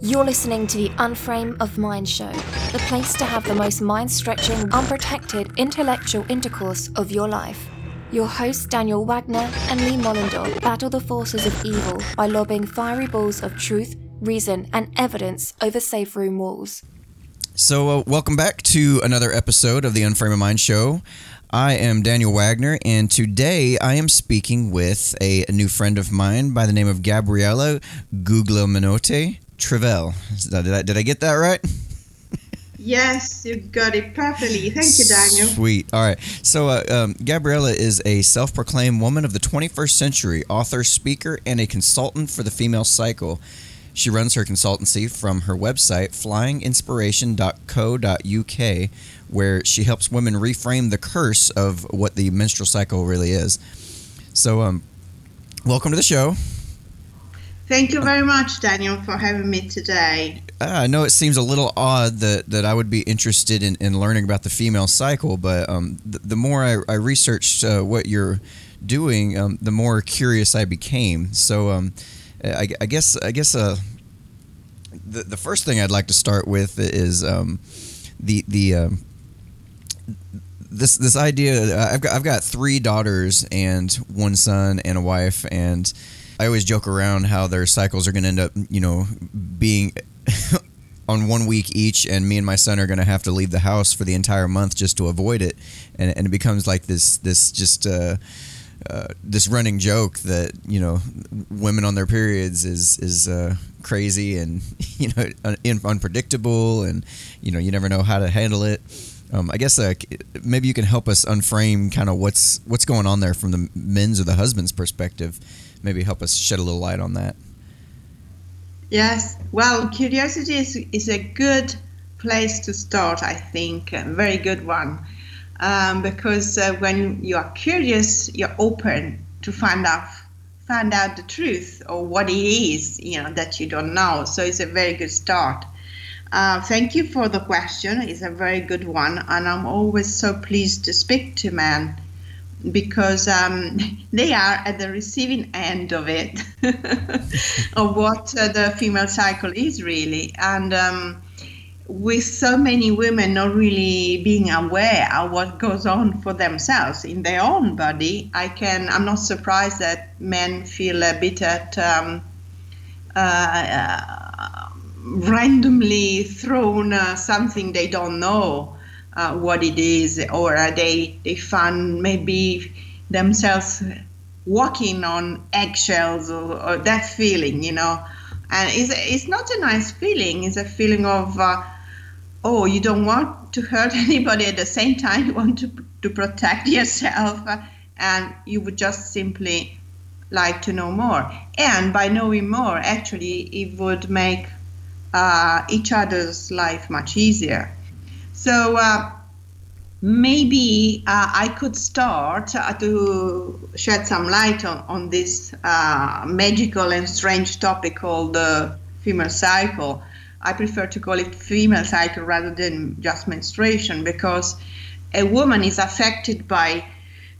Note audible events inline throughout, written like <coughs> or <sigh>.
You're listening to the Unframe of Mind show, the place to have the most mind stretching, unprotected intellectual intercourse of your life. Your hosts, Daniel Wagner and Lee Mollendorf, battle the forces of evil by lobbing fiery balls of truth, reason, and evidence over safe room walls. So, uh, welcome back to another episode of the Unframe of Mind show. I am Daniel Wagner, and today I am speaking with a, a new friend of mine by the name of Gabriella Guglielminotti Trivell. Did I, did I get that right? Yes, you got it perfectly. Thank you, Daniel. Sweet. All right. So, uh, um, Gabriella is a self proclaimed woman of the 21st century, author, speaker, and a consultant for the female cycle. She runs her consultancy from her website, flyinginspiration.co.uk, where she helps women reframe the curse of what the menstrual cycle really is. So, um, welcome to the show. Thank you very much, Daniel, for having me today. Uh, I know it seems a little odd that, that I would be interested in, in learning about the female cycle, but um, the, the more I, I researched uh, what you're doing, um, the more curious I became. So, um, I, I, guess I guess uh, the the first thing I'd like to start with is um, the the um, this this idea. I've got I've got three daughters and one son and a wife, and I always joke around how their cycles are going to end up, you know, being. <laughs> on one week each, and me and my son are going to have to leave the house for the entire month just to avoid it, and, and it becomes like this this just uh, uh, this running joke that you know women on their periods is is uh, crazy and <laughs> you know un- unpredictable and you know you never know how to handle it. Um, I guess uh, maybe you can help us unframe kind of what's what's going on there from the men's or the husband's perspective. Maybe help us shed a little light on that. Yes, well, curiosity is, is a good place to start. I think a very good one um, because uh, when you are curious, you're open to find out find out the truth or what it is you know that you don't know. So it's a very good start. Uh, thank you for the question. It's a very good one, and I'm always so pleased to speak to men because um, they are at the receiving end of it, <laughs> of what uh, the female cycle is really, and. Um, with so many women not really being aware of what goes on for themselves in their own body, I can. I'm not surprised that men feel a bit at um, uh, uh, randomly thrown uh, something they don't know uh, what it is, or they they find maybe themselves walking on eggshells, or, or that feeling, you know. And it's, it's not a nice feeling. It's a feeling of uh, oh, you don't want to hurt <laughs> anybody at the same time, you want to, to protect yourself, and you would just simply like to know more. And by knowing more, actually, it would make uh, each other's life much easier. So uh, maybe uh, I could start uh, to shed some light on, on this uh, magical and strange topic called the female cycle. I prefer to call it female cycle rather than just menstruation because a woman is affected by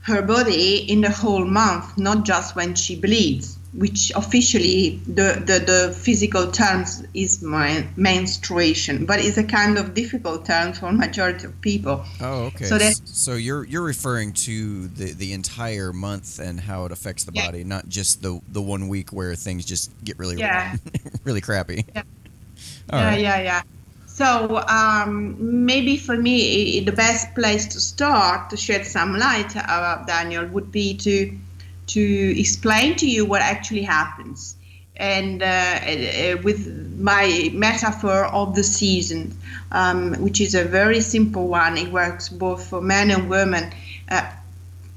her body in the whole month, not just when she bleeds, which officially the, the, the physical terms is my menstruation, but it's a kind of difficult term for majority of people. Oh, okay. So, that, so you're you're referring to the, the entire month and how it affects the yeah. body, not just the the one week where things just get really yeah. <laughs> really crappy. Yeah yeah, right. yeah, yeah. So um, maybe for me, the best place to start to shed some light about Daniel would be to to explain to you what actually happens, and uh, uh, with my metaphor of the season, um, which is a very simple one. It works both for men and women uh,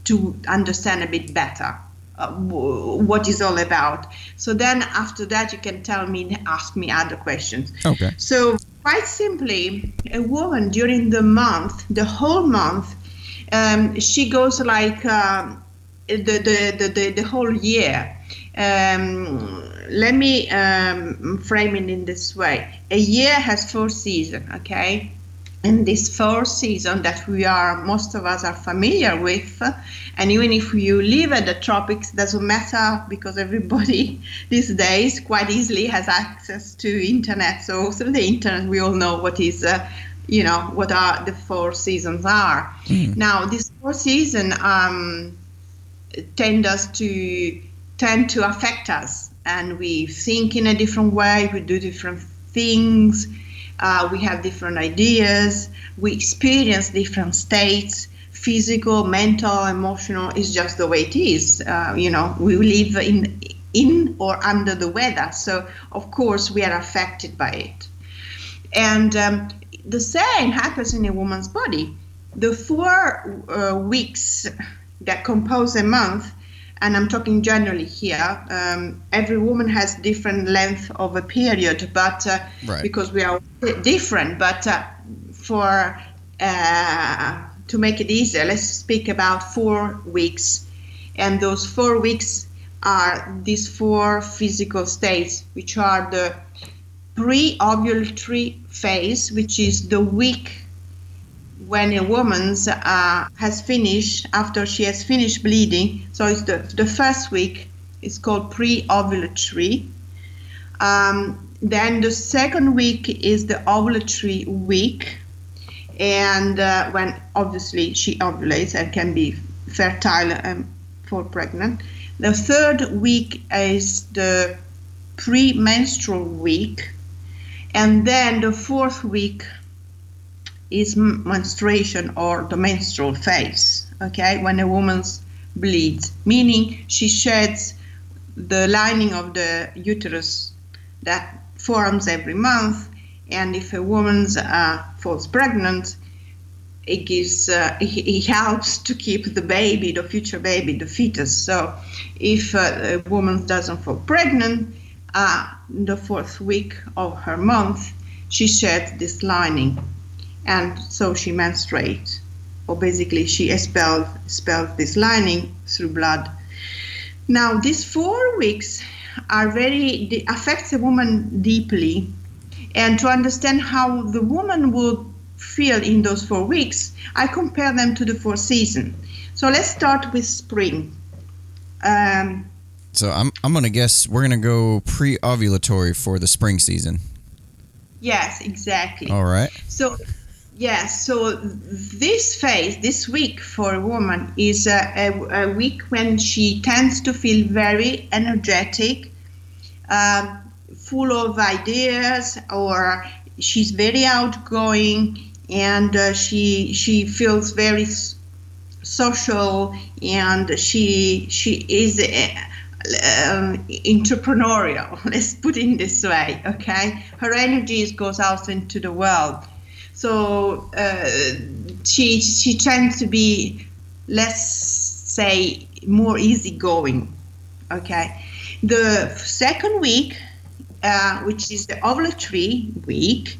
to understand a bit better. Uh, what is all about. So then after that, you can tell me, ask me other questions. Okay. So quite simply, a woman during the month, the whole month, um, she goes like um, the, the, the, the, the whole year. Um, let me um, frame it in this way. A year has four seasons, okay? and this four season that we are most of us are familiar with and even if you live at the tropics doesn't matter because everybody <laughs> these days quite easily has access to internet so through the internet we all know what is uh, you know what are the four seasons are mm. now this four season um, tend us to tend to affect us and we think in a different way we do different things uh, we have different ideas, we experience different states physical, mental, emotional is just the way it is. Uh, you know, we live in in or under the weather, so of course we are affected by it. And um, the same happens in a woman's body. The four uh, weeks that compose a month and I'm talking generally here. Um, every woman has different length of a period, but uh, right. because we are different. But uh, for uh, to make it easier, let's speak about four weeks, and those four weeks are these four physical states, which are the pre-ovulatory phase, which is the week when a woman uh, has finished, after she has finished bleeding, so it's the, the first week, it's called pre ovulatory. Um, then the second week is the ovulatory week, and uh, when obviously she ovulates and can be fertile um, for pregnant. The third week is the premenstrual week, and then the fourth week is menstruation or the menstrual phase, okay, when a woman bleeds, meaning she sheds the lining of the uterus that forms every month, and if a woman uh, falls pregnant, it gives uh, helps to keep the baby, the future baby, the fetus. So, if uh, a woman doesn't fall pregnant, uh, the fourth week of her month, she sheds this lining and so she menstruates, or basically she expels, expels this lining through blood. Now, these four weeks are very affects a woman deeply, and to understand how the woman will feel in those four weeks, I compare them to the four seasons. So let's start with spring. Um, so I'm I'm gonna guess we're gonna go pre-ovulatory for the spring season. Yes, exactly. All right. So Yes, so this phase, this week for a woman is a, a, a week when she tends to feel very energetic, uh, full of ideas, or she's very outgoing and uh, she she feels very social and she she is uh, entrepreneurial. <laughs> Let's put it this way, okay? Her energy goes out into the world so uh, she she tends to be let's say more easygoing. Okay, the second week, uh, which is the ovulatory week,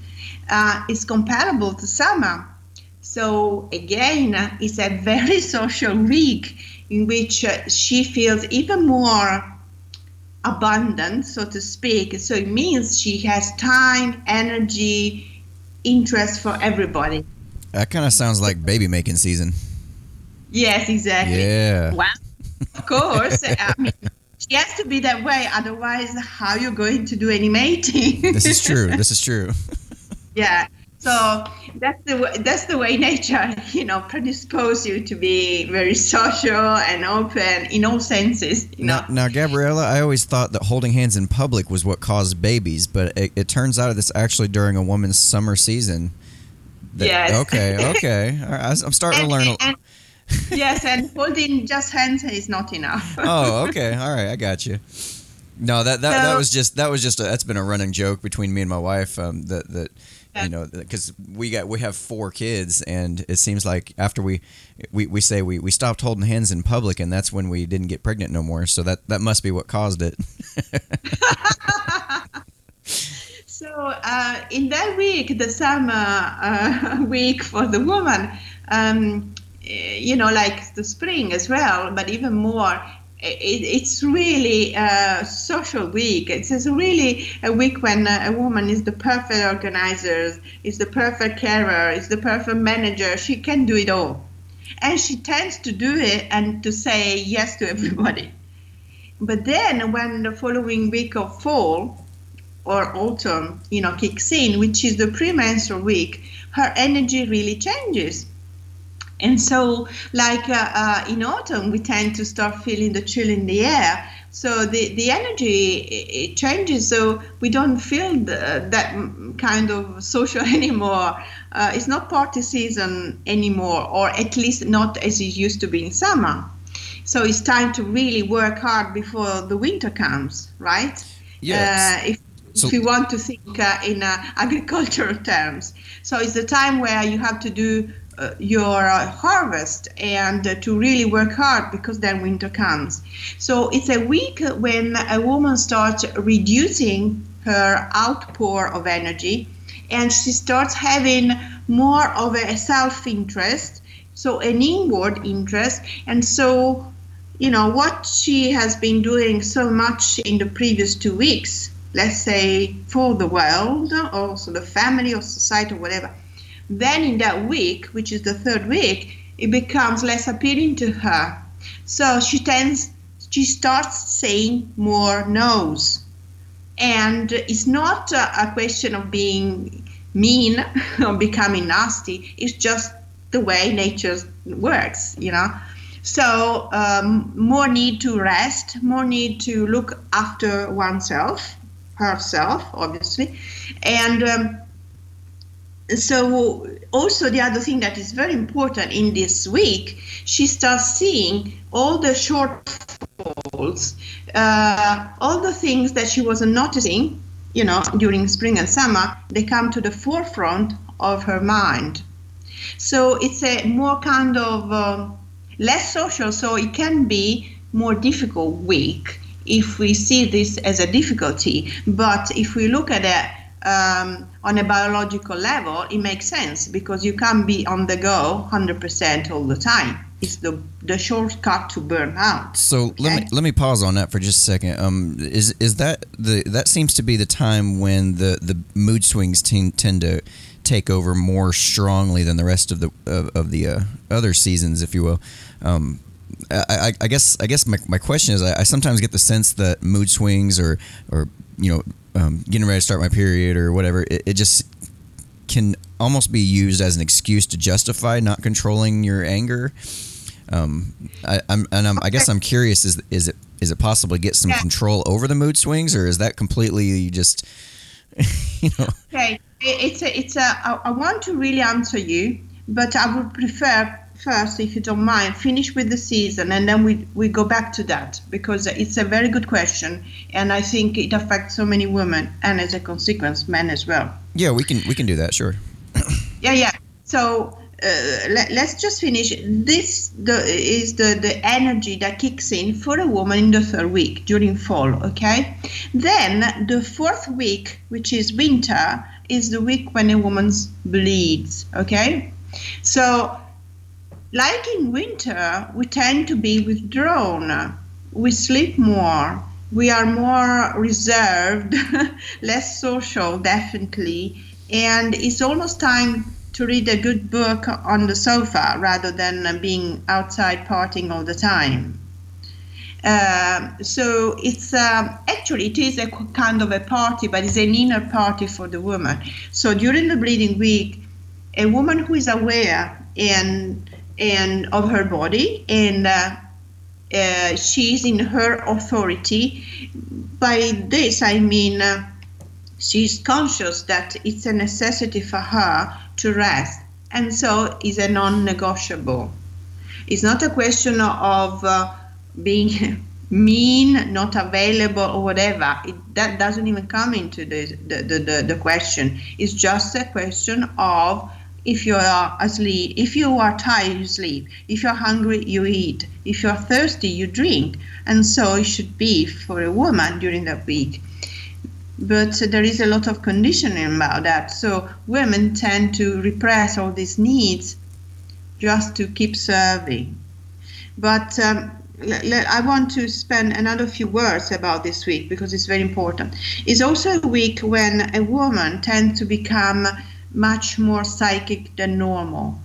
uh, is comparable to summer. So again, uh, it's a very <laughs> social week in which uh, she feels even more abundant, so to speak. So it means she has time, energy, interest for everybody. That kind of sounds like baby making season. Yes, exactly. Yeah. Well, of course. I mean, she has to be that way. Otherwise, how are you going to do any mating? this is true. This is <laughs> true. yeah. So that's the way, that's the way <laughs> nature, you know, predispose you to be very social and open in all senses. now, know? now, Gabriella, I always thought that holding hands in public was what caused babies, but it, it turns out it's actually during a woman's summer season. That, yes. Okay. <laughs> Okay. I'm starting and, to learn. And, yes, and holding just hands is not enough. <laughs> oh, okay. All right, I got you. No, that that, so, that was just that was just a, that's been a running joke between me and my wife. Um, that that you know because we got we have four kids and it seems like after we we, we say we, we stopped holding hands in public and that's when we didn't get pregnant no more. So that that must be what caused it. <laughs> So uh, in that week the summer uh, <laughs> week for the woman um, you know like the spring as well but even more it's really a social week. It's really a week when a woman is the perfect organizer, is the perfect carer, is the perfect manager. She can do it all. And she tends to do it and to say yes to everybody. But then when the following week of fall or autumn, you know, kicks in, which is the premenstrual week, her energy really changes and so, like uh, uh, in autumn, we tend to start feeling the chill in the air. So the, the energy it changes. So we don't feel the, that kind of social <laughs> anymore. Uh, it's not party season anymore, or at least not as it used to be in summer. So it's time to really work hard before the winter comes, right? Yes. Uh, if, so, if you want to think uh, in uh, <laughs> agricultural terms. So it's the time where you have to do uh, your uh, harvest and uh, to really work hard because then winter comes. So it's a week when a woman starts reducing her outpour of energy and she starts having more of a self interest, so an inward interest. And so, you know, what she has been doing so much in the previous two weeks, let's say for the world, or also the family or society or whatever then in that week, which is the third week, it becomes less appealing to her. So she tends, she starts saying more no's. And it's not a, question of being mean <laughs> or becoming nasty, it's just the way nature works, you know. So, um, more need to rest, more need to look after oneself, herself, obviously, and um, so also the other thing that is very important in this week she starts seeing all the shortfalls uh, all the things that she wasn't noticing you know during spring and summer they come to the forefront of her mind. So it's a more kind of uh, less social so it can be more difficult week if we see this as a difficulty. But if we look at it um, on a biological level, it makes sense because you can't be on the go 100% all the time. It's the the shortcut to burn out. So okay? let me let me pause on that for just a second. Um, is is that the that seems to be the time when the the mood swings tend, tend to take over more strongly than the rest of the of, of the uh, other seasons, if you will. Um, I, I, guess I guess my, my question is I, I, sometimes get the sense that mood swings or or you know um, getting ready to start my period or whatever, it, it just can almost be used as an excuse to justify not controlling your anger. Um, I, am and I'm, I guess I'm curious: is is it is it possible to get some yeah. control over the mood swings, or is that completely just <laughs> you know? Okay, it's a, it's a. I want to really answer you, but I would prefer first, if you don't mind, finish with the season and then we, we go back to that because it's a very good question and I think it affects so many women and as a consequence, men as well. Yeah, we can we can do that, sure. <coughs> yeah, yeah. So uh, let, us just finish. This the, is the, the energy that kicks in for a woman in the third week during fall, okay? Then the fourth week, which is winter, is the week when a woman bleeds, okay? So like in winter, we tend to be withdrawn. We sleep more. We are more reserved, <laughs> less social, definitely. And it's almost time to read a good book on the sofa rather than being outside partying all the time. Uh, so it's uh, actually it is a kind of a party, but it's an inner party for the woman. So during the bleeding week, a woman who is aware and and of her body and uh, uh, she's in her authority. By this i mean uh, she's conscious that it's a necessity for her to rest and so is a non-negotiable. It's not a question of uh, being <laughs> mean not available or whatever. It, that doesn't even come into the, the, the, the question. It's just a question of if you are asleep, if you are tired, you sleep. If you're hungry, you eat. If you're thirsty, you drink. And so it should be for a woman during that week. But there is a lot of conditioning about that. So women tend to repress all these needs just to keep serving. But um, I want to spend another few words about this week because it's very important. It's also a week when a woman tends to become much more psychic than normal.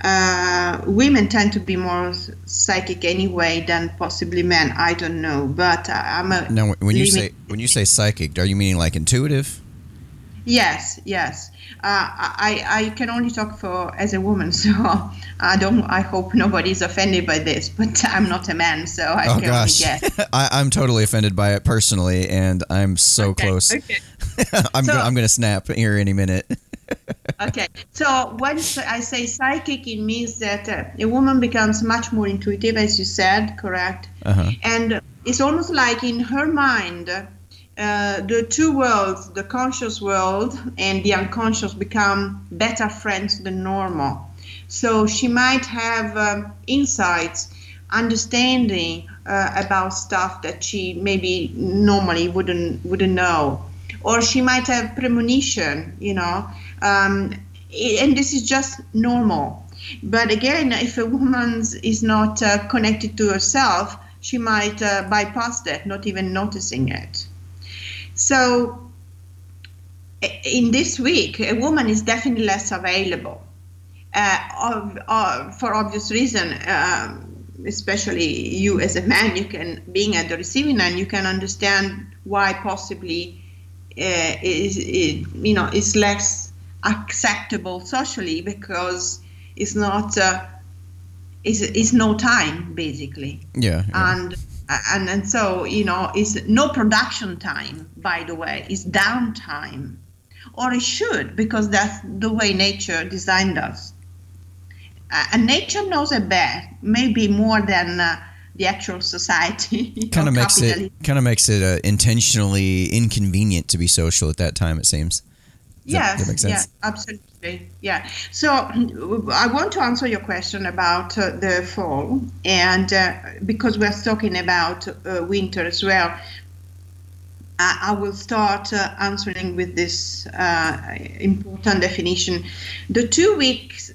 Uh, women tend to be more psychic anyway than possibly men. I don't know, but I'm a. Now, when you say when you say psychic, are you meaning like intuitive? Yes, yes. Uh, I I can only talk for as a woman, <laughs> so I don't. I hope nobody is offended by this, but I'm not a man, so I oh, can gosh. only guess. <laughs> I, am totally offended by it personally, and I'm so okay, close. Okay. <laughs> I'm so, go, I'm gonna snap here any minute. Okay, so when I say psychic, it means that uh, a woman becomes much more intuitive, as you said, correct? Uh-huh. And it's almost like in her mind uh, the two worlds, the conscious world and the unconscious, become better friends than normal. So she might have um, insights, understanding uh, about stuff that she maybe normally wouldn't wouldn't know, or she might have premonition, you know, um, and this is just normal. But again, if a woman is not uh, connected to herself, she might uh, bypass that, not even noticing it. So, in this week, a woman is definitely less available uh, of, uh, for obvious reason. Um, especially you as a man, you can being at the receiving end, you can understand why possibly uh, is it, you know is less acceptable socially because it's not uh, is is no time basically. Yeah. yeah. And and and so you know it's no production time by the way it's downtime or it should because that's the way nature designed us uh, and nature knows it best maybe more than uh, the actual society <laughs> kind of makes it kind of makes it uh, intentionally inconvenient to be social at that time it seems yes that, that yeah absolutely yeah. So I want to answer your question about uh, the fall, and uh, because we're talking about uh, winter as well, I, I will start uh, answering with this uh, important definition. The two weeks,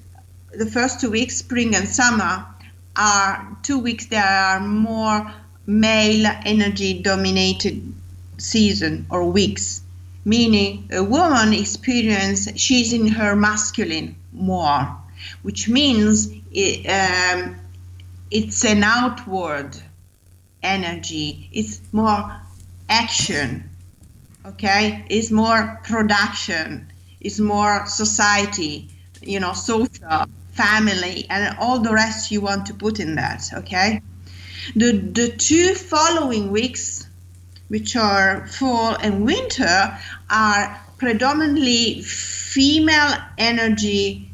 the first two weeks, spring and summer, are two weeks that are more male energy dominated season or weeks meaning a woman experience she's in her masculine more which means it, um, it's an outward energy. It's more action okay? It's more production. It's more society you know social family and all the rest you want to put in that okay? The the two following weeks which are fall and winter, are predominantly female energy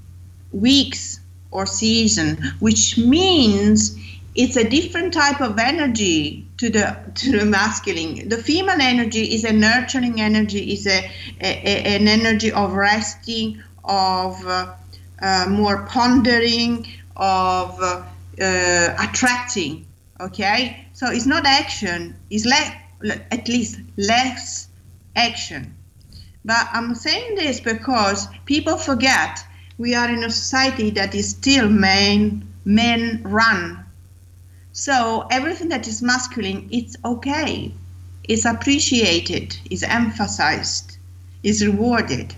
weeks or season, which means it's a different type of energy to the to the masculine. The female energy is a nurturing energy, is a, a an energy of resting, of uh, uh, more pondering, of uh, uh attracting. Okay, so it's not action; it's like at least less action. But I'm saying this because people forget we are in a society that is still men men run. So everything that is masculine, it's okay. It's appreciated, is emphasized, is rewarded.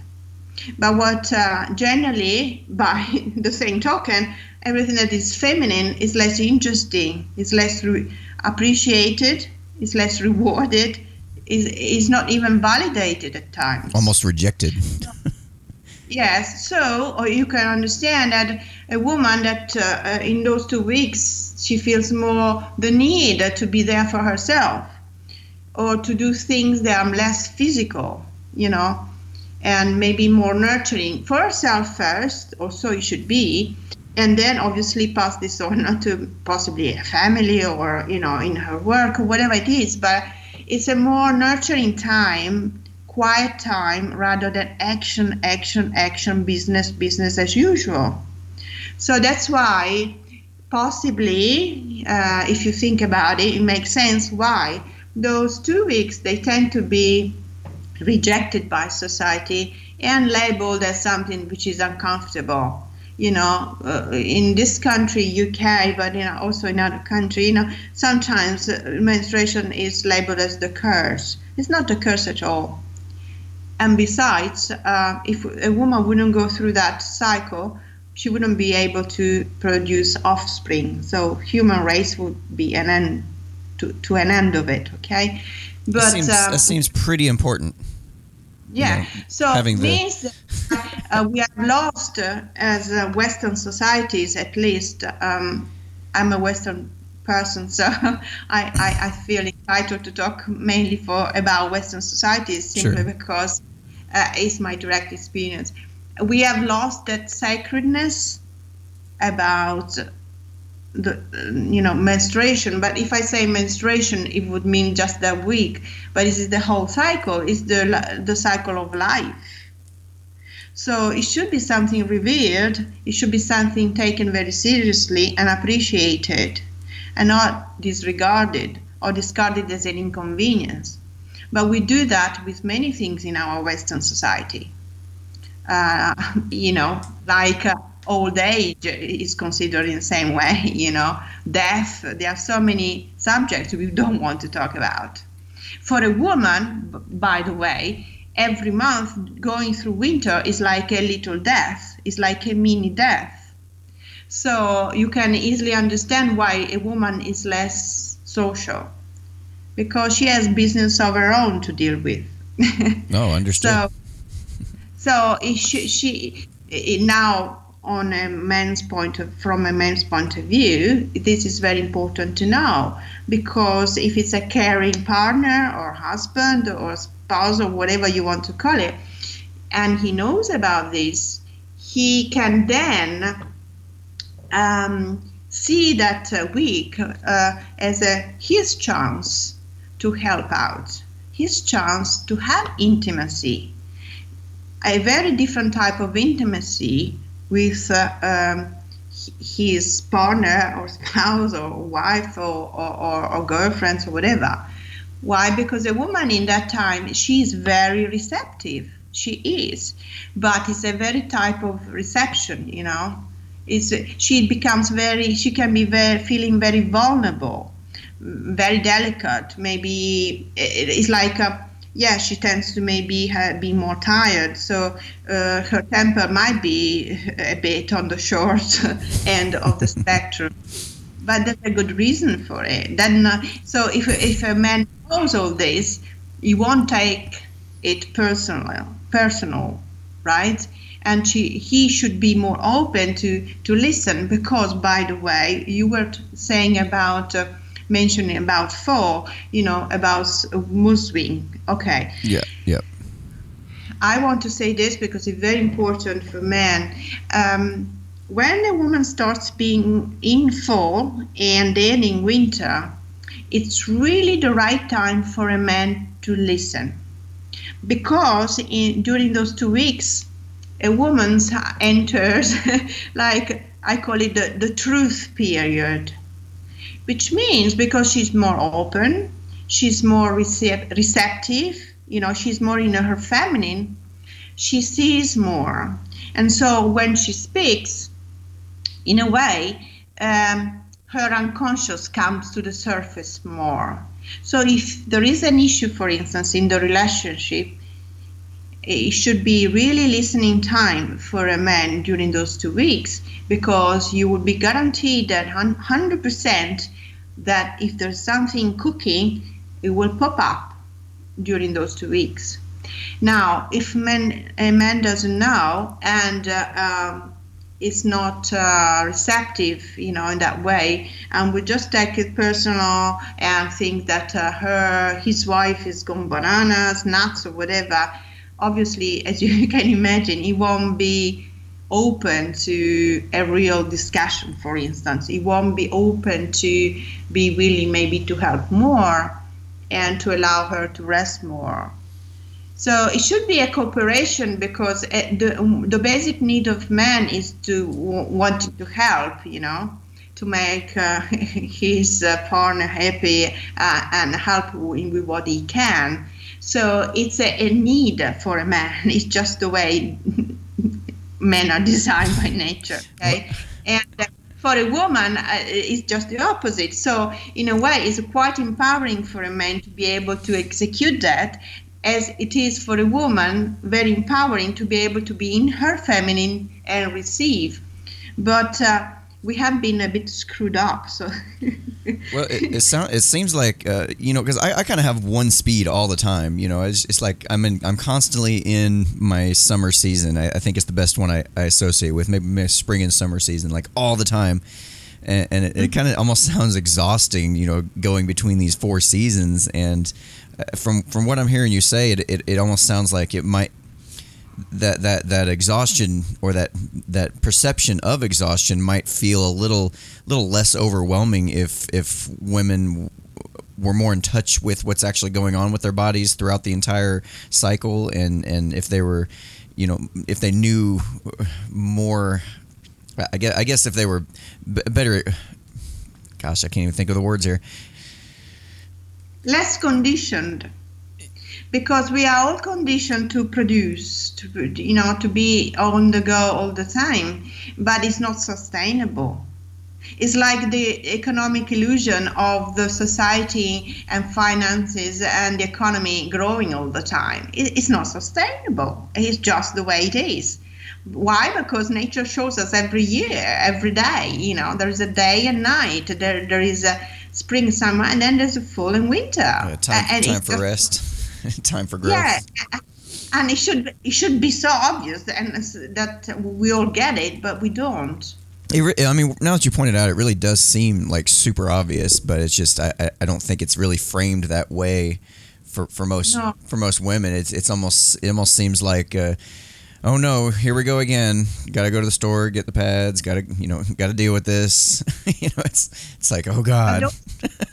But what uh, generally, <laughs> by the same token, everything that is feminine is less interesting, is less re- appreciated, is less rewarded, is is not even validated at times. Almost rejected. <laughs> yes. So, or you can understand that a woman that uh, in those two weeks she feels more the need to be there for herself, or to do things that are less physical, you know, and maybe more nurturing for herself first, or so it should be, and then obviously pass this on <laughs> to possibly a family or you know in her work or whatever it is. But it's a more nurturing time quiet time rather than action action action business business as usual. So that's why possibly uh, if you think about it it makes sense why those two weeks they tend to be rejected by society and labeled as something which is uncomfortable you know, uh, in this country, UK, but you know, also in other country, you know, sometimes uh, menstruation is labeled as the curse. It's not the curse at all. And besides, uh, if a woman wouldn't go through that cycle, she wouldn't be able to produce offspring. So human race would be an end to, to an end of it. Okay, but that seems, um, that seems pretty important. Yeah, you know, so having means that, uh, we have lost uh, as uh, Western societies, at least. Um, I'm a Western person, <laughs> so I, I, I, feel entitled to talk mainly for about Western societies simply sure. because uh, it's my direct experience. We have lost that sacredness about the you know menstruation. But if i say menstruation it would mean just that week. But it is the whole cycle. It's the the cycle of life. So it should be something revered it should be something taken very seriously and appreciated and not disregarded or discarded as an inconvenience. But we do that with many things in our western society. Uh, <laughs> you know like uh, old age is considered in the same way, <laughs> you know, death. There are so many subjects we don't want to talk about. For a woman, by the way, every month going through winter is like a little death, it's like a mini death. So you can easily understand why a woman is less social because she has business of her own to deal with. no, <laughs> oh, understood. so, so she, she eh, now on a man's point of, from a man's point of view, this is very important to know. Because if it's a caring partner or husband or spouse or whatever you want to call it, and he knows about this, he can then um, see that week uh, as a his chance to help out, his chance to have intimacy, a very different type of intimacy with uh, um, his partner or spouse or wife or, or, or, girlfriends or whatever. Why? Because a woman in that time, she is very receptive. She is, but it's a very type of reception, you know. It's, she becomes very, she can be very, feeling very vulnerable, very delicate. Maybe it's like a, yeah, she tends to maybe have, be more tired. So uh, her temper might be a bit on the short <laughs> end of the spectrum. But that's a good reason for it. Then, uh, so if, if a man knows all this, he won't take it personal, personal, right? And she, he should be more open to, to listen because, by the way, you were saying about uh, mentioning about four, you know, about mood swing. Okay. Yeah, yeah. I want to say this because it's very important for men. Um, when a woman starts being in fall and then in winter, it's really the right time for a man to listen. Because in, during those two weeks, a woman enters, <laughs> like I call it the, the truth period which means because she's more open, she's more recep- receptive, you know, she's more in her feminine, she sees more. And so when she speaks, in a way, um, her unconscious comes to the surface more. So if there is an issue, for instance, in the relationship, it should be really listening time for a man during those two weeks because you will be guaranteed that 100% that if there's something cooking, it will pop up during those two weeks. Now, if man, a man doesn't know and uh, um, is not uh, receptive, you know, in that way, and we just take it personal and think that uh, her, his wife is going bananas, nuts, or whatever, obviously, as you <laughs> can imagine, he won't be open to a real discussion, for instance. He won't be open to be willing maybe to help more and to allow her to rest more. So it should be a cooperation because eh, the, the basic need of man is to want to help, you know, to make uh, <laughs> his uh, partner happy uh, and help him with what he can. So it's a, a need for a man. <laughs> It's just the way <laughs> men are designed by nature. Okay, and uh, for a woman, uh, it's just the opposite. So in a way, it's quite empowering for a man to be able to execute that. As it is for a woman, very empowering to be able to be in her feminine and receive. But uh, we have been a bit screwed up. So <laughs> well, it, it sounds it seems like uh, you know because I, I kind of have one speed all the time. You know, it's, it's like I'm in I'm constantly in my summer season. I, I think it's the best one I, I associate with maybe my spring and summer season like all the time. And, and it, it Mm-hmm. kind of almost <laughs> sounds exhausting, you know, going between these four seasons. And uh, from from what I'm hearing you say, it, it, it almost sounds like it might that that that exhaustion or that that perception of exhaustion might feel a little little less overwhelming if if women were more in touch with what's actually going on with their bodies throughout the entire cycle and and if they were you know if they knew more I guess I guess if they were better gosh I can't even think of the words here. Less conditioned because we are all conditioned to produce to you know to be on the go all the time but it's not sustainable. It's like the economic illusion of the society and finances and the economy growing all the time. It- it's not sustainable. It's just the way it is. Why? Because nature shows us every year every day you know there's a day and night. There there is a spring summer and then there's a fall and winter. Uh, time, And time for just- rest <laughs> time for growth yeah, and it should it should be so obvious and that we all get it, but we don't. Re- I mean, now that you pointed out, it really does seem like super obvious, but it's just I, I- I don't think it's really framed that way for, for most No. for most women. It's it's almost it almost seems like, uh, oh no, here we go again. Got to go to the store, get the pads. Got to you know got to deal with this. <laughs> you know, it's it's like oh god. don't- <laughs>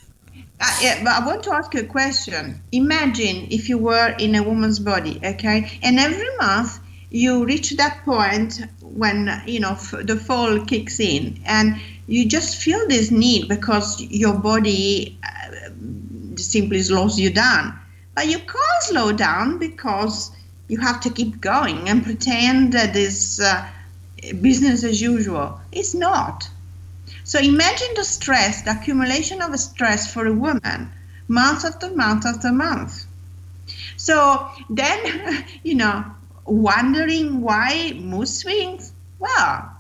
Uh, yeah, but I want to ask you a question. Imagine if you were in a woman's body, okay, and every month you reach that point when you know f- the fall kicks in, and you just feel this need because your body uh, simply slows you down. But you can't slow down because you have to keep going and pretend that this uh, business as usual. It's not. So imagine the stress, the accumulation of stress for a woman, month after month after month. So then, <laughs> you know, wondering why mood swings? Well,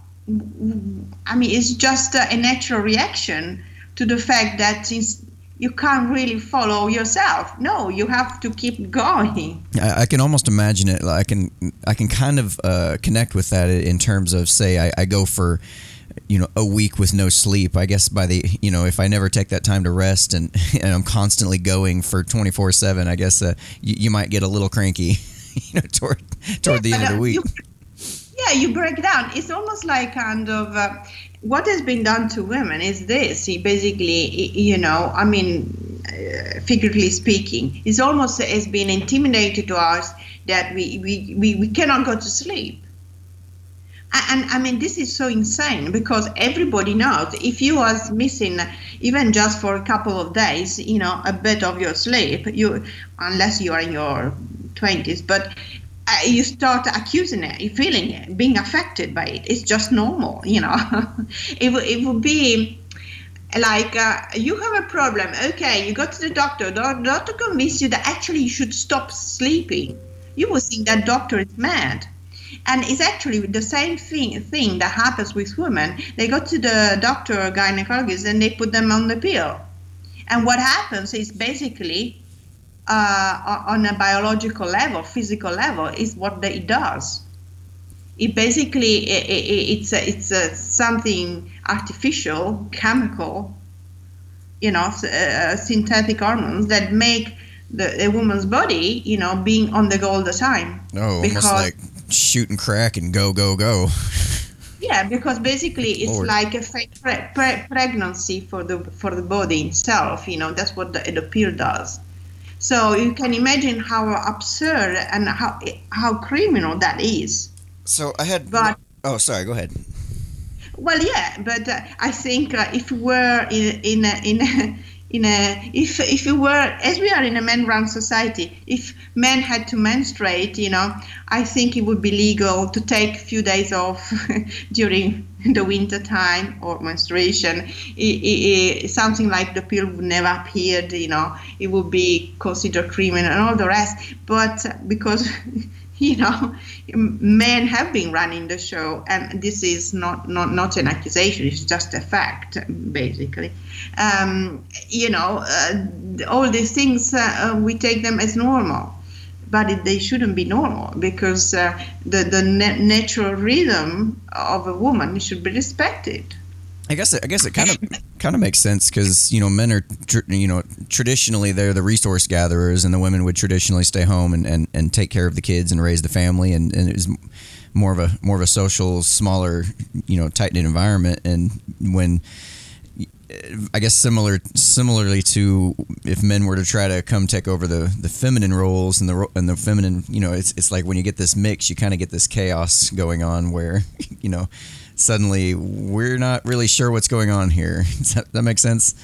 I mean, it's just a, natural reaction to the fact that since you can't really follow yourself, no, you have to keep <laughs> going. I, I can almost imagine it. I can I can kind of uh, connect with that in terms of say I, I go for you know a week with no sleep. I guess by the you know if I never take that time to rest and <laughs> and I'm constantly going for 24 seven, I guess uh, you, you might get a little cranky. <laughs> You know, toward toward the end of the uh, week. you- yeah, you break down. It's almost like kind of uh, what has been done to women is this. He basically, you know, I mean, uh, figuratively speaking, it's almost has been intimidated to us that we, we, we, we cannot go to sleep. And I mean, this is so insane because everybody knows if you was missing even just for a couple of days, you know, a bit of your sleep, you unless you are in your twenties, but uh, you start accusing it, you feeling it, being affected by it. It's just normal, you know. <laughs> it, it would be like uh, you have a problem. Okay, you go to the doctor. The doctor convinces you that actually you should stop sleeping. You will think that doctor is mad. And it's actually the same thing thing that happens with women. They go to the doctor or gynecologist and they put them on the pill. And what happens is basically uh, on a biological level, physical level, is what it does. It basically i i it's a, it's a something artificial, chemical, you know, uh, synthetic hormones that make the a woman's body, you know, being on the go all the time. Oh, almost like shoot and crack and go go go. <laughs> Yeah, because basically it's Lord. like a fake pre- pre- pregnancy for the for the body itself. You know, that's what the, the pill does. So you can imagine how absurd and how how criminal that is. So I had. But- oh, sorry. Go ahead. Well, yeah, but uh, I think uh, if we were in in a, in a, in a if if you were as we are in a men-run society if men had to menstruate you know i think it would be legal to take a few days off <laughs> during the winter time or menstruation. It, it, it, something like the pill would never appeared you know it would be considered criminal and all the rest. But because <laughs> <laughs> you know, men have been running the show, and this is not not, not an accusation; it's just a fact, basically. Um, you know, uh, all these things uh, uh we take them as normal, but it, they shouldn't be normal because uh, the the natural rhythm of a woman should be respected. I guess it, I guess it kind of kind of makes sense because you know men are tr- you know traditionally they're the resource gatherers and the women would traditionally stay home and, and, and take care of the kids and raise the family and, and it was more of a more of a social smaller you know tight knit environment. And when I guess similar similarly to if men were to try to come take over the, the feminine roles and the and the feminine you know it's it's like when you get this mix you kind of get this chaos going on where <laughs> you know suddenly we're not really sure what's going on here. <laughs> Does that, that make sense?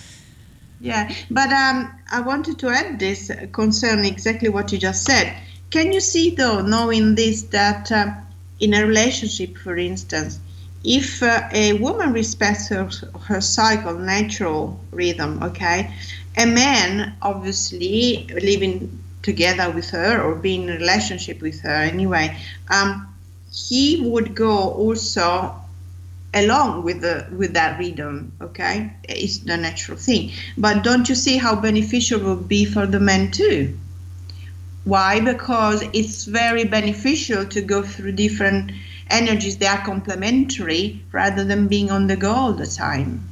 Yeah, but um, I wanted to add this concerning exactly what you just said. Can you see, though, knowing this, that uh, in a relationship, for instance, if uh, a woman respects her, her cycle, natural rhythm, okay, a man obviously living together with her or being in a relationship with her anyway, um, he would go also along with the with that rhythm okay? It's the natural thing. But don't you see how beneficial it would be for the men too? Why? Because it's very beneficial to go through different energies they are complementary rather than being on the go all the time.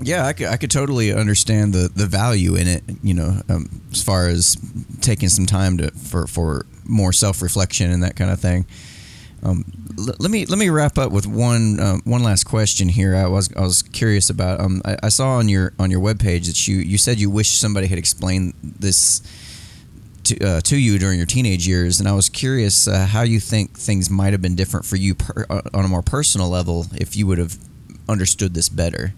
Yeah, I could, I could totally understand the, the value in it, you know, um, as far as taking some time to for, for more self reflection and that kind of thing. Um, let me let me wrap up with one um, one last question here. I was I was curious about. Um, I, I, saw on your on your webpage that you you said you wish somebody had explained this to uh, to you during your teenage years, and I was curious uh, how you think things might have been different for you per, uh, on a more personal level if you would have understood this better.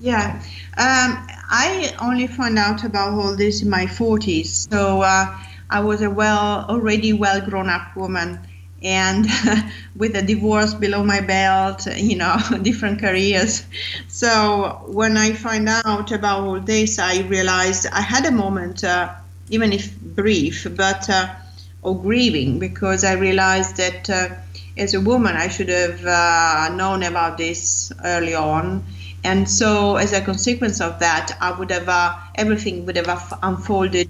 Yeah, um, I only found out about all this in my forties, so uh, I was a well already well grown up woman and <laughs> with a divorce below my belt, you know, <laughs> different careers. So when I find out about all this, I realized I had a moment, uh, even if brief, but uh, of grieving because I realized that uh, as a woman I should have uh, known about this early on. And so, as a consequence of that, I would have uh, everything would have unfolded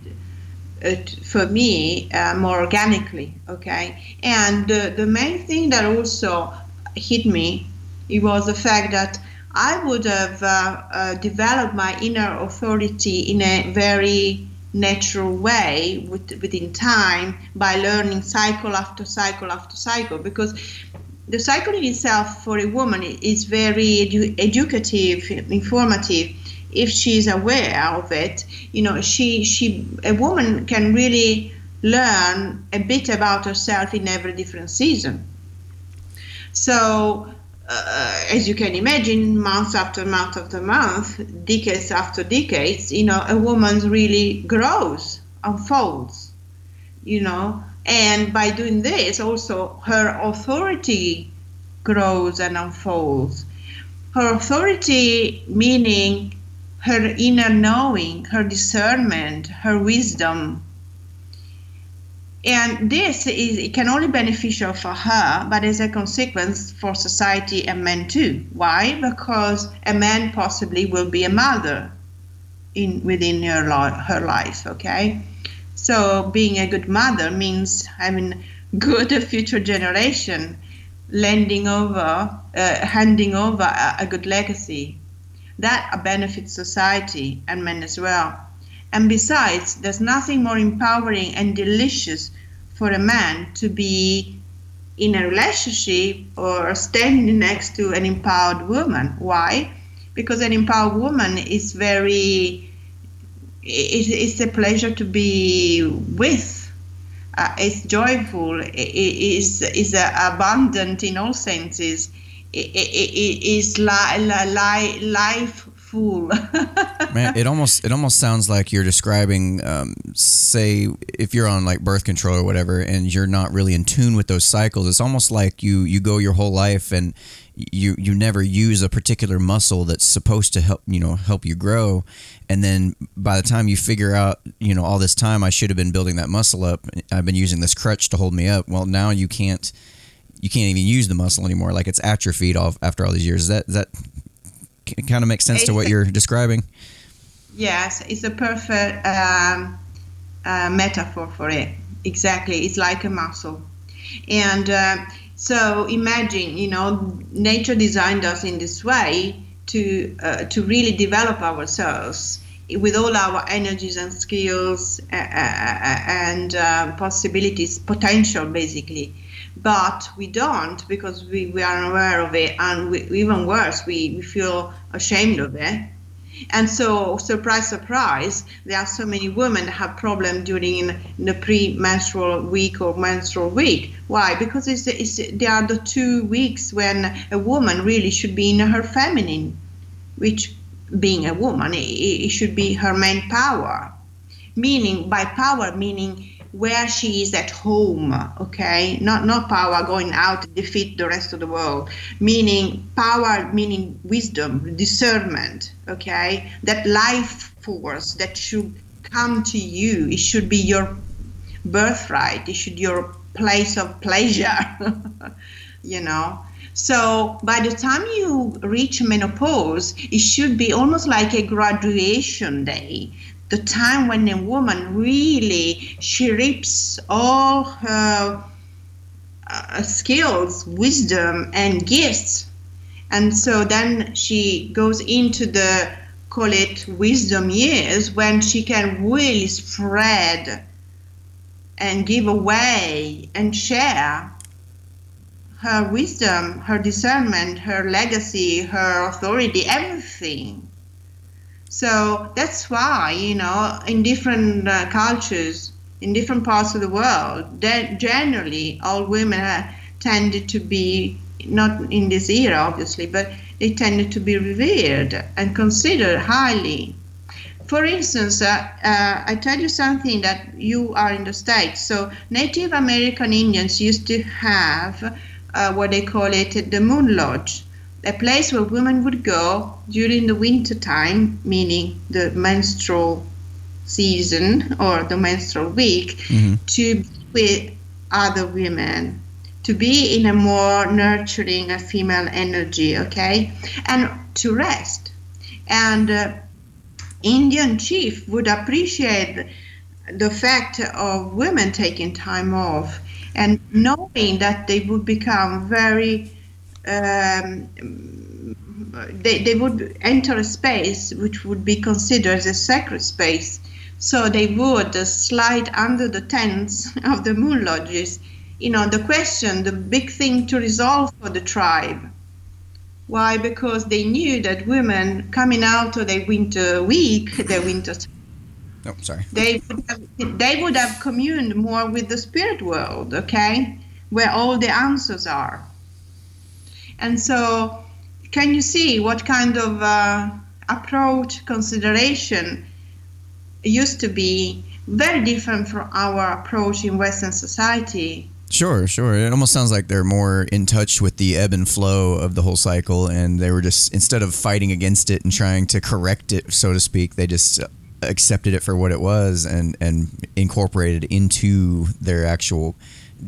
for me uh, more organically okay? And uh, the main thing that also hit me it was the fact that i would have uh, uh developed my inner authority in a very natural way with, within time by learning cycle after cycle after cycle because the cycle in itself for a woman is very edu- educative informative if she's aware of it, you know, she she a woman can really learn a bit about herself in every different season. So, uh, as you can imagine, month after month after month, decades after decades, you know, a woman really grows, unfolds, you know, and by doing this, also her authority grows and unfolds. Her authority meaning her inner knowing, her discernment, her wisdom. And this is it can only beneficial for her, but as a consequence for society and men too. Why? Because a man possibly will be a mother in within her, her life. Okay, so being a good mother means having good <laughs> future generation, lending over, uh, handing over a, a good legacy that benefits society and men as well. And besides, there's nothing more empowering and delicious for a man to be in a relationship or standing next to an empowered woman. Why? Because an empowered woman is very, it's a pleasure to be with. Uh, it's joyful, it is, is abundant in all senses is li- li- life full. <laughs> Man, it almost it almost sounds like you're describing, um, say, if you're on like birth control or whatever, and you're not really in tune with those cycles. It's almost like you you go your whole life and you you never use a particular muscle that's supposed to help you know help you grow, and then by the time you figure out you know all this time I should have been building that muscle up. I've been using this crutch to hold me up. Well, now you can't you can't even use the muscle anymore. Like it's atrophied off after all these years. Is that does that kind of makes sense to what you're describing? Yes, it's a perfect um, uh, metaphor for it. Exactly, it's like a muscle, and uh, so imagine, you know, nature designed us in this way to uh, to really develop ourselves with all our energies and skills uh, uh, uh, and possibilities, potential, basically but we don't because we, we are unaware of it. And we, even worse we, we feel ashamed of it. And so surprise surprise there are so many women that have problems during the pre-menstrual week or menstrual week. Why? Because it's, it's they are the two weeks when a woman really should be in her feminine which being a woman it, it should be her main power. Meaning by power meaning where she is at home okay? Not not power going out to defeat the rest of the world. Meaning power meaning wisdom discernment okay? That life force that should come to you. It should be your birthright. It should your place of pleasure <laughs> you know? So by the time you reach menopause it should be almost like a graduation day the time when a woman really she reaps all her uh, skills, wisdom, and gifts, and so then she goes into the call it wisdom years when she can really spread and give away and share her wisdom, her discernment, her legacy, her authority, everything so that's why, you know, in different uh, cultures, in different parts of the world, that generally all women are, tended to be, not in this era obviously, but they tended to be revered and considered highly. For instance, uh, uh, I tell you something that you are in the States. So Native American Indians used to have uh, what they call it the Moon Lodge a place where women would go during the winter time, meaning the menstrual season or the menstrual week, mm-hmm. to be with other women, to be in a more nurturing a female energy, okay, and to rest. And uh, Indian chief would appreciate the fact of women taking time off and knowing that they would become very um, they, they would enter a space which would be considered a sacred space. So they would uh, slide under the tents <laughs> of the moon lodges. You know, the question, the big thing to resolve for the tribe. Why? Because they knew that women coming out of their winter week, their winter Oh, sorry. They would, have, they would have communed more with the spirit world, okay, where all the answers are. And so, can you see what kind of uh, approach, consideration used to be very different from our approach in Western society? Sure, sure. It almost sounds like they're more in touch with the ebb and flow of the whole cycle, and they were just instead of fighting against it and trying to correct it, so to speak, they just accepted it for what it was and and incorporated into their actual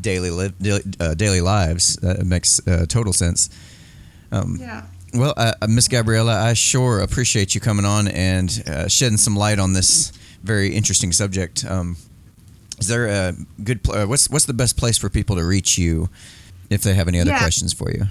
daily li- uh, daily lives. That makes uh, total sense. Um, yeah. Well, uh, uh, Miss Gabriella, I sure appreciate you coming on and uh, shedding some light on this very interesting subject. Um, is there a good? Pl- uh, what's what's the best place for people to reach you if they have any other yeah. questions for you?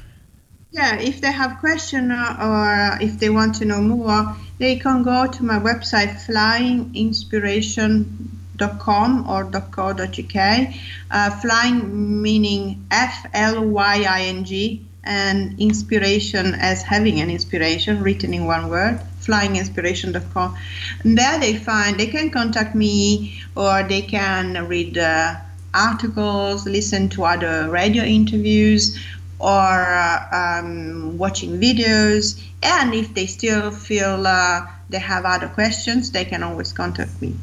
Yeah, if they have question or if they want to know more, they can go to my website flyinginspiration.com com or .co.uk. Uh, flying meaning F L Y I N G and inspiration as having an inspiration written in one word flyinginspiration.com and there they find they can contact me or they can read uh, articles listen to other radio interviews or uh, um, watching videos. And if they still feel uh, they have other questions, they can always contact me.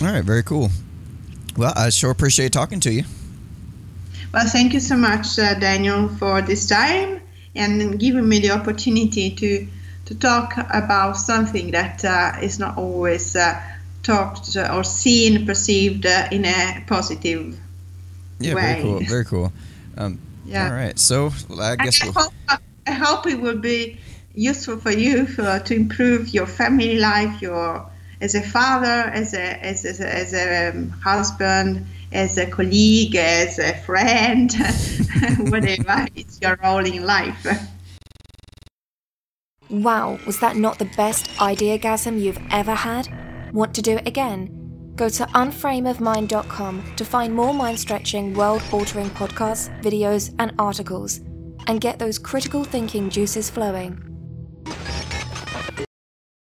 All right, very cool. Well, I sure appreciate talking to you. Well, thank you so much, uh, Daniel, for this time and giving me the opportunity to to talk about something that uh, is not always uh, talked or seen, perceived uh, in a positive yeah, way. very cool. Very cool. Um, yeah. All right. So I guess I, we'll... hope, I hope it will be useful for you for, to improve your family life, your as a father, as a as a, as a um, husband, as a colleague, as a friend, <laughs> whatever <laughs> it's your role in life. Wow, was that not the best ideagasm you've ever had? Want to do it again? Go to unframeofmind.com to find more mind stretching, world altering podcasts, videos, and articles, and get those critical thinking juices flowing.